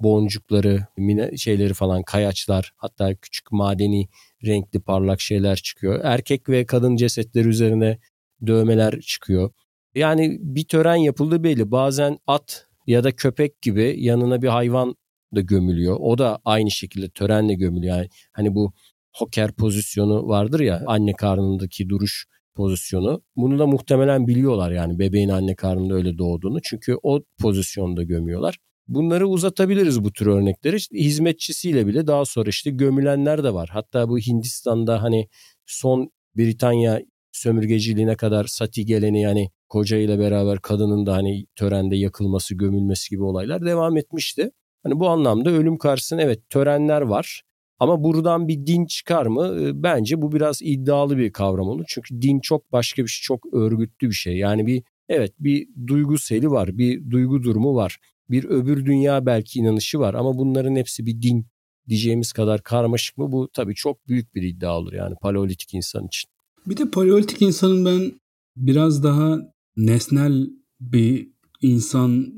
boncukları, mine şeyleri falan, kayaçlar, hatta küçük madeni renkli parlak şeyler çıkıyor. Erkek ve kadın cesetleri üzerine dövmeler çıkıyor. Yani bir tören yapıldı belli. Bazen at ya da köpek gibi yanına bir hayvan da gömülüyor. O da aynı şekilde törenle gömülüyor. Yani hani bu hoker pozisyonu vardır ya anne karnındaki duruş pozisyonu. Bunu da muhtemelen biliyorlar yani bebeğin anne karnında öyle doğduğunu. Çünkü o pozisyonda gömüyorlar. Bunları uzatabiliriz bu tür örnekleri. İşte hizmetçisiyle bile daha sonra işte gömülenler de var. Hatta bu Hindistan'da hani son Britanya sömürgeciliğine kadar sati geleni yani koca ile beraber kadının da hani törende yakılması, gömülmesi gibi olaylar devam etmişti. Hani bu anlamda ölüm karşısında evet törenler var. Ama buradan bir din çıkar mı? Bence bu biraz iddialı bir kavram olur. Çünkü din çok başka bir şey, çok örgütlü bir şey. Yani bir evet bir duygu seli var, bir duygu durumu var. Bir öbür dünya belki inanışı var ama bunların hepsi bir din diyeceğimiz kadar karmaşık mı? Bu tabii çok büyük bir iddia olur yani paleolitik insan için. Bir de paleolitik insanın ben biraz daha nesnel bir insan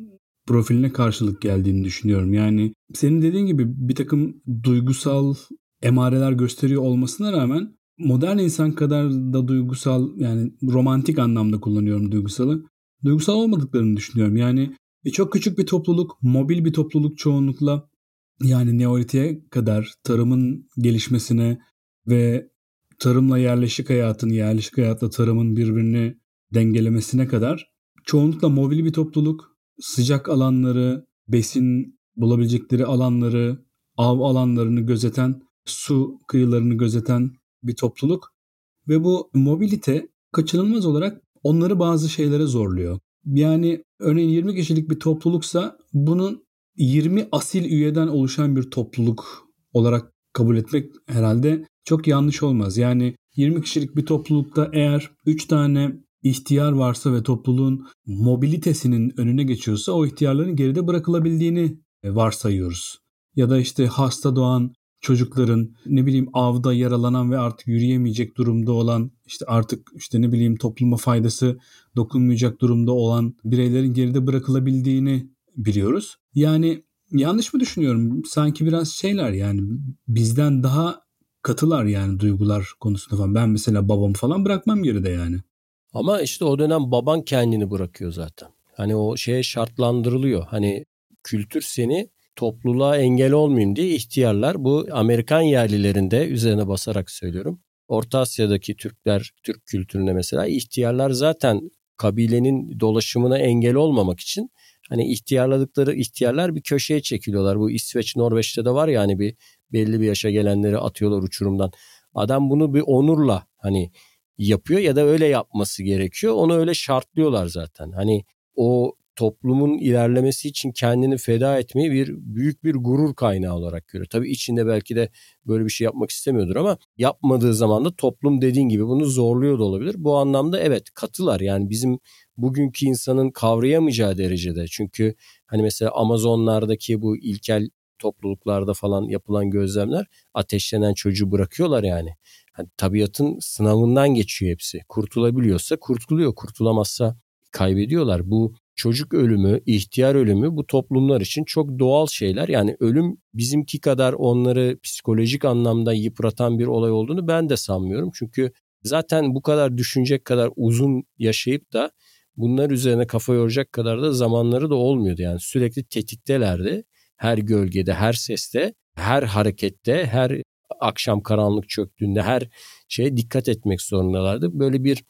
profiline karşılık geldiğini düşünüyorum. Yani senin dediğin gibi bir takım duygusal emareler gösteriyor olmasına rağmen modern insan kadar da duygusal yani romantik anlamda kullanıyorum duygusalı. Duygusal olmadıklarını düşünüyorum. Yani e, çok küçük bir topluluk, mobil bir topluluk çoğunlukla yani Neolit'e kadar tarımın gelişmesine ve tarımla yerleşik hayatın, yerleşik hayatla tarımın birbirini dengelemesine kadar çoğunlukla mobil bir topluluk, sıcak alanları, besin bulabilecekleri alanları, av alanlarını gözeten, su kıyılarını gözeten bir topluluk ve bu mobilite kaçınılmaz olarak onları bazı şeylere zorluyor. Yani örneğin 20 kişilik bir topluluksa bunun 20 asil üyeden oluşan bir topluluk olarak kabul etmek herhalde çok yanlış olmaz. Yani 20 kişilik bir toplulukta eğer 3 tane ihtiyar varsa ve topluluğun mobilitesinin önüne geçiyorsa o ihtiyarların geride bırakılabildiğini varsayıyoruz. Ya da işte hasta doğan çocukların ne bileyim avda yaralanan ve artık yürüyemeyecek durumda olan işte artık işte ne bileyim topluma faydası dokunmayacak durumda olan bireylerin geride bırakılabildiğini biliyoruz. Yani yanlış mı düşünüyorum? Sanki biraz şeyler yani bizden daha katılar yani duygular konusunda falan. Ben mesela babamı falan bırakmam geride yani. Ama işte o dönem baban kendini bırakıyor zaten. Hani o şeye şartlandırılıyor. Hani kültür seni topluluğa engel olmayayım diye ihtiyarlar bu Amerikan yerlilerinde üzerine basarak söylüyorum. Orta Asya'daki Türkler, Türk kültüründe mesela ihtiyarlar zaten kabilenin dolaşımına engel olmamak için hani ihtiyarladıkları ihtiyarlar bir köşeye çekiliyorlar. Bu İsveç, Norveç'te de var ya hani bir belli bir yaşa gelenleri atıyorlar uçurumdan. Adam bunu bir onurla hani yapıyor ya da öyle yapması gerekiyor. Onu öyle şartlıyorlar zaten. Hani o toplumun ilerlemesi için kendini feda etmeyi bir büyük bir gurur kaynağı olarak görüyor. Tabii içinde belki de böyle bir şey yapmak istemiyordur ama yapmadığı zaman da toplum dediğin gibi bunu zorluyor da olabilir. Bu anlamda evet katılar yani bizim bugünkü insanın kavrayamayacağı derecede. Çünkü hani mesela Amazonlardaki bu ilkel topluluklarda falan yapılan gözlemler ateşlenen çocuğu bırakıyorlar yani. Hani tabiatın sınavından geçiyor hepsi. Kurtulabiliyorsa kurtuluyor, kurtulamazsa kaybediyorlar. Bu çocuk ölümü, ihtiyar ölümü bu toplumlar için çok doğal şeyler. Yani ölüm bizimki kadar onları psikolojik anlamda yıpratan bir olay olduğunu ben de sanmıyorum. Çünkü zaten bu kadar düşünecek kadar uzun yaşayıp da bunlar üzerine kafa yoracak kadar da zamanları da olmuyordu. Yani sürekli tetiktelerdi. Her gölgede, her seste, her harekette, her akşam karanlık çöktüğünde her şeye dikkat etmek zorundalardı. Böyle bir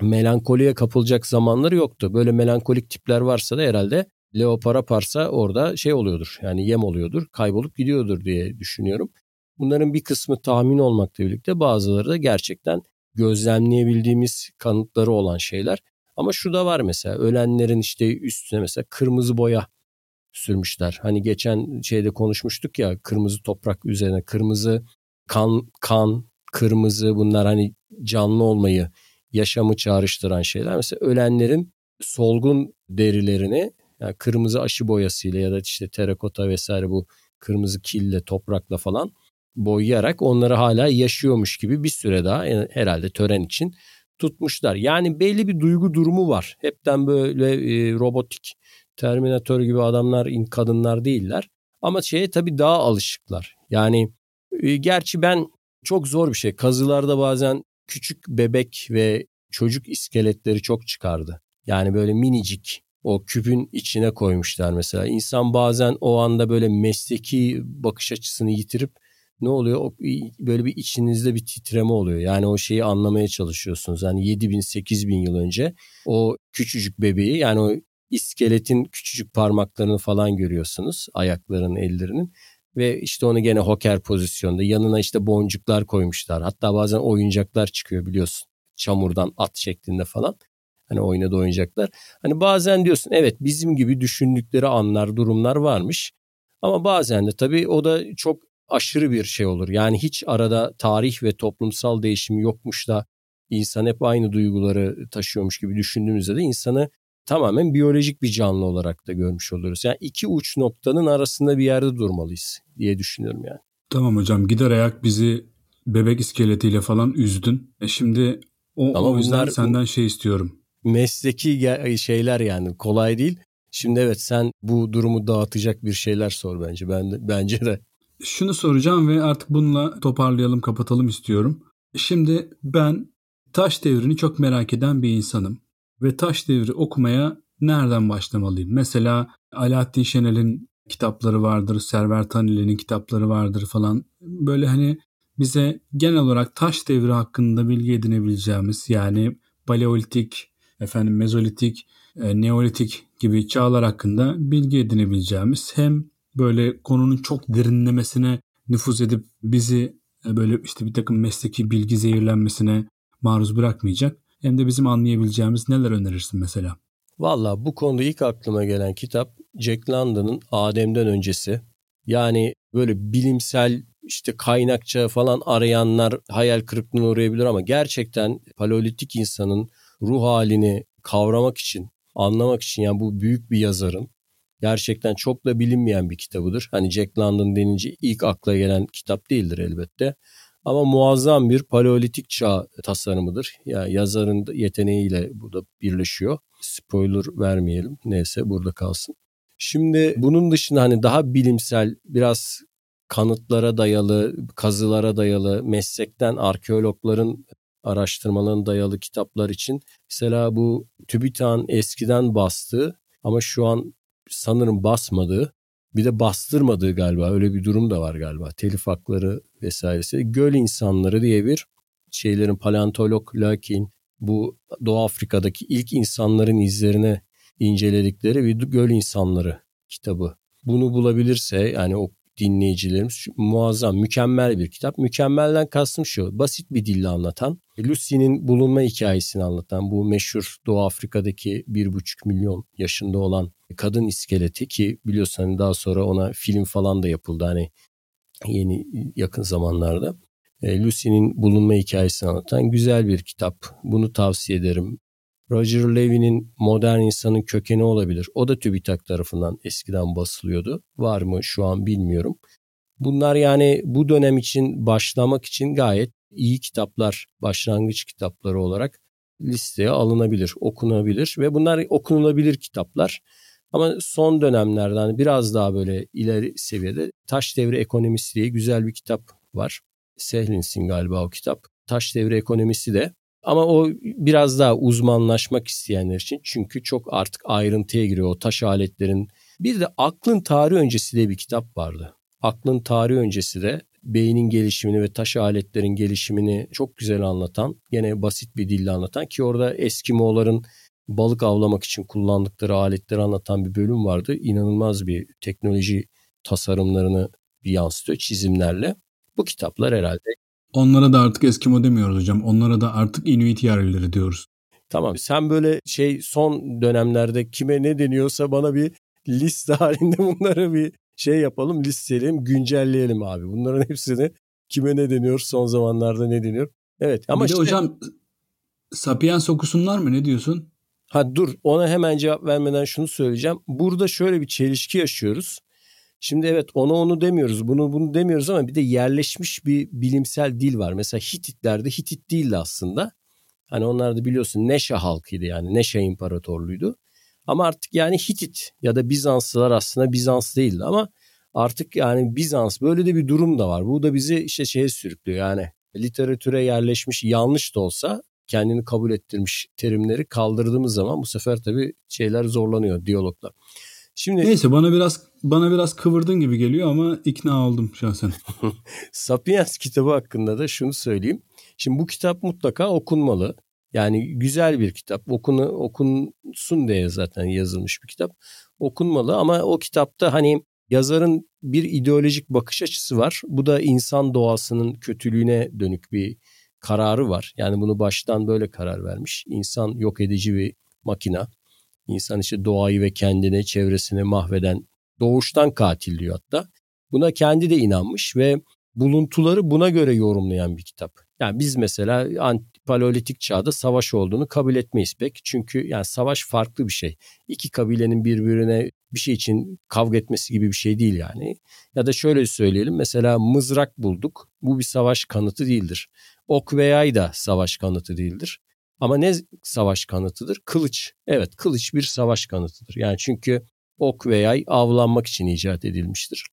melankoliye kapılacak zamanları yoktu. Böyle melankolik tipler varsa da herhalde Leo Paraparsa orada şey oluyordur. Yani yem oluyordur, kaybolup gidiyordur diye düşünüyorum. Bunların bir kısmı tahmin olmakla birlikte bazıları da gerçekten gözlemleyebildiğimiz kanıtları olan şeyler. Ama şu da var mesela ölenlerin işte üstüne mesela kırmızı boya sürmüşler. Hani geçen şeyde konuşmuştuk ya kırmızı toprak üzerine kırmızı kan kan kırmızı bunlar hani canlı olmayı yaşamı çağrıştıran şeyler. Mesela ölenlerin solgun derilerini yani kırmızı aşı boyasıyla ya da işte terakota vesaire bu kırmızı kille toprakla falan boyayarak onları hala yaşıyormuş gibi bir süre daha herhalde tören için tutmuşlar. Yani belli bir duygu durumu var. Hepten böyle e, robotik Terminator gibi adamlar, kadınlar değiller. Ama şeye tabii daha alışıklar. Yani e, gerçi ben çok zor bir şey. Kazılarda bazen küçük bebek ve çocuk iskeletleri çok çıkardı. Yani böyle minicik o küpün içine koymuşlar mesela. İnsan bazen o anda böyle mesleki bakış açısını yitirip ne oluyor? O, böyle bir içinizde bir titreme oluyor. Yani o şeyi anlamaya çalışıyorsunuz. Yani 7 bin 8 bin yıl önce o küçücük bebeği yani o iskeletin küçücük parmaklarını falan görüyorsunuz. Ayaklarının, ellerinin. Ve işte onu gene hoker pozisyonda yanına işte boncuklar koymuşlar. Hatta bazen oyuncaklar çıkıyor biliyorsun. Çamurdan at şeklinde falan. Hani oynadı oyuncaklar. Hani bazen diyorsun evet bizim gibi düşündükleri anlar, durumlar varmış. Ama bazen de tabii o da çok aşırı bir şey olur. Yani hiç arada tarih ve toplumsal değişim yokmuş da insan hep aynı duyguları taşıyormuş gibi düşündüğümüzde de insanı tamamen biyolojik bir canlı olarak da görmüş oluruz. Yani iki uç noktanın arasında bir yerde durmalıyız diye düşünüyorum yani. Tamam hocam gider ayak bizi bebek iskeletiyle falan üzdün. E şimdi o, Ama o yüzden senden şey istiyorum. Mesleki şeyler yani kolay değil. Şimdi evet sen bu durumu dağıtacak bir şeyler sor bence. Ben de, bence de. Şunu soracağım ve artık bununla toparlayalım, kapatalım istiyorum. Şimdi ben taş devrini çok merak eden bir insanım ve taş devri okumaya nereden başlamalıyım? Mesela Alaaddin Şenel'in kitapları vardır, Server Tanili'nin kitapları vardır falan. Böyle hani bize genel olarak taş devri hakkında bilgi edinebileceğimiz yani paleolitik, efendim mezolitik, e, neolitik gibi çağlar hakkında bilgi edinebileceğimiz hem böyle konunun çok derinlemesine nüfuz edip bizi e, böyle işte bir takım mesleki bilgi zehirlenmesine maruz bırakmayacak hem de bizim anlayabileceğimiz neler önerirsin mesela? Valla bu konuda ilk aklıma gelen kitap Jack London'ın Adem'den öncesi. Yani böyle bilimsel işte kaynakça falan arayanlar hayal kırıklığına uğrayabilir ama gerçekten paleolitik insanın ruh halini kavramak için, anlamak için yani bu büyük bir yazarın gerçekten çok da bilinmeyen bir kitabıdır. Hani Jack London denince ilk akla gelen kitap değildir elbette. Ama muazzam bir paleolitik çağ tasarımıdır. Yani yazarın yeteneğiyle bu da birleşiyor. Spoiler vermeyelim. Neyse burada kalsın. Şimdi bunun dışında hani daha bilimsel biraz kanıtlara dayalı, kazılara dayalı, meslekten arkeologların araştırmalarına dayalı kitaplar için mesela bu TÜBİTAK'ın eskiden bastığı ama şu an sanırım basmadığı bir de bastırmadığı galiba öyle bir durum da var galiba. Telif hakları vesairesi. Göl insanları diye bir şeylerin paleontolog Lakin bu Doğu Afrika'daki ilk insanların izlerine inceledikleri bir göl insanları kitabı. Bunu bulabilirse yani o dinleyicilerimiz muazzam, mükemmel bir kitap. Mükemmelden kastım şu, basit bir dille anlatan, Lucy'nin bulunma hikayesini anlatan bu meşhur Doğu Afrika'daki bir buçuk milyon yaşında olan kadın iskeleti ki biliyorsun hani daha sonra ona film falan da yapıldı hani yeni yakın zamanlarda. E, Lucy'nin bulunma hikayesini anlatan güzel bir kitap. Bunu tavsiye ederim. Roger Levy'nin modern insanın kökeni olabilir. O da TÜBİTAK tarafından eskiden basılıyordu. Var mı şu an bilmiyorum. Bunlar yani bu dönem için başlamak için gayet iyi kitaplar, başlangıç kitapları olarak listeye alınabilir, okunabilir ve bunlar okunulabilir kitaplar. Ama son dönemlerden biraz daha böyle ileri seviyede Taş Devri Ekonomisi diye güzel bir kitap var. Sehlinsin galiba o kitap. Taş Devri Ekonomisi de ama o biraz daha uzmanlaşmak isteyenler için çünkü çok artık ayrıntıya giriyor o taş aletlerin. Bir de Aklın Tarihi Öncesi diye bir kitap vardı. Aklın Tarihi Öncesi de beynin gelişimini ve taş aletlerin gelişimini çok güzel anlatan, gene basit bir dille anlatan ki orada Eskimoğların balık avlamak için kullandıkları aletleri anlatan bir bölüm vardı. İnanılmaz bir teknoloji tasarımlarını yansıtıyor çizimlerle. Bu kitaplar herhalde Onlara da artık Eskimo demiyoruz hocam. Onlara da artık Inuit yerlileri diyoruz. Tamam sen böyle şey son dönemlerde kime ne deniyorsa bana bir liste (laughs) halinde bunları bir şey yapalım listeleyelim güncelleyelim abi. Bunların hepsini kime ne deniyor son zamanlarda ne deniyor. Evet ama bir işte... hocam Sapiens okusunlar mı ne diyorsun? Ha dur ona hemen cevap vermeden şunu söyleyeceğim. Burada şöyle bir çelişki yaşıyoruz. Şimdi evet ona onu demiyoruz, bunu bunu demiyoruz ama bir de yerleşmiş bir bilimsel dil var. Mesela Hititlerde Hitit değildi aslında. Hani onlar da biliyorsun Neşa halkıydı yani Neşa imparatorluğuydu. Ama artık yani Hitit ya da Bizanslılar aslında Bizans değildi ama artık yani Bizans böyle de bir durum da var. Bu da bizi işte şeye sürüklüyor yani literatüre yerleşmiş yanlış da olsa kendini kabul ettirmiş terimleri kaldırdığımız zaman bu sefer tabii şeyler zorlanıyor diyaloglar. Şimdi Neyse bana biraz bana biraz kıvırdın gibi geliyor ama ikna oldum şahsen. (laughs) Sapiens kitabı hakkında da şunu söyleyeyim. Şimdi bu kitap mutlaka okunmalı. Yani güzel bir kitap. Okunu okunsun diye zaten yazılmış bir kitap. Okunmalı ama o kitapta hani yazarın bir ideolojik bakış açısı var. Bu da insan doğasının kötülüğüne dönük bir kararı var. Yani bunu baştan böyle karar vermiş. İnsan yok edici bir makina. İnsan işte doğayı ve kendini, çevresini mahveden doğuştan katil diyor hatta. Buna kendi de inanmış ve buluntuları buna göre yorumlayan bir kitap. Yani biz mesela paleolitik çağda savaş olduğunu kabul etmeyiz pek. Çünkü yani savaş farklı bir şey. İki kabilenin birbirine bir şey için kavga etmesi gibi bir şey değil yani. Ya da şöyle söyleyelim mesela mızrak bulduk. Bu bir savaş kanıtı değildir. Ok ve yay da savaş kanıtı değildir. Ama ne savaş kanıtıdır? Kılıç. Evet kılıç bir savaş kanıtıdır. Yani çünkü ok ve yay avlanmak için icat edilmiştir.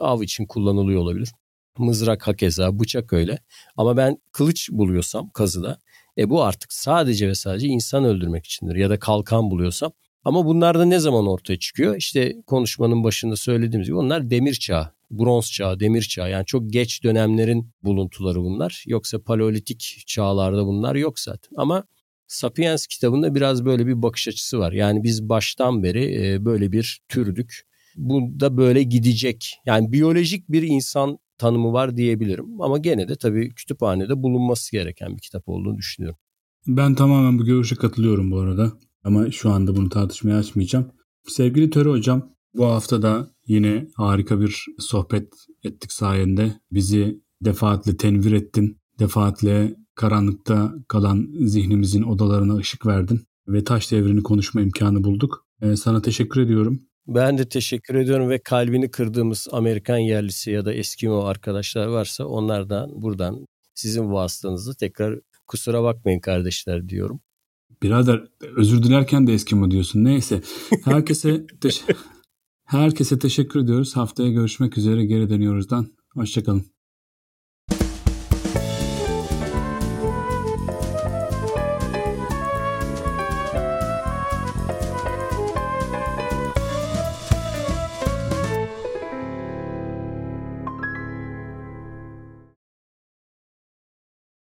Av için kullanılıyor olabilir. Mızrak hakeza, bıçak öyle. Ama ben kılıç buluyorsam kazıda e bu artık sadece ve sadece insan öldürmek içindir. Ya da kalkan buluyorsam ama bunlar da ne zaman ortaya çıkıyor? İşte konuşmanın başında söylediğimiz gibi onlar demir çağı, bronz çağı, demir çağı. Yani çok geç dönemlerin buluntuları bunlar. Yoksa paleolitik çağlarda bunlar yok zaten. Ama Sapiens kitabında biraz böyle bir bakış açısı var. Yani biz baştan beri e, böyle bir türdük. Bu da böyle gidecek. Yani biyolojik bir insan tanımı var diyebilirim. Ama gene de tabii kütüphanede bulunması gereken bir kitap olduğunu düşünüyorum. Ben tamamen bu görüşe katılıyorum bu arada. Ama şu anda bunu tartışmaya açmayacağım. Sevgili Töre Hocam, bu hafta da yine harika bir sohbet ettik sayende. Bizi defaatle tenvir ettin. Defaatle karanlıkta kalan zihnimizin odalarına ışık verdin. Ve taş devrini konuşma imkanı bulduk. Ee, sana teşekkür ediyorum. Ben de teşekkür ediyorum ve kalbini kırdığımız Amerikan yerlisi ya da Eskimo arkadaşlar varsa onlardan buradan sizin vasıtanızla tekrar kusura bakmayın kardeşler diyorum. Birader özür dilerken de Eskimo diyorsun. Neyse. Herkese (laughs) teş- herkese teşekkür ediyoruz. Haftaya görüşmek üzere geri dönüyoruzdan. Hoşçakalın.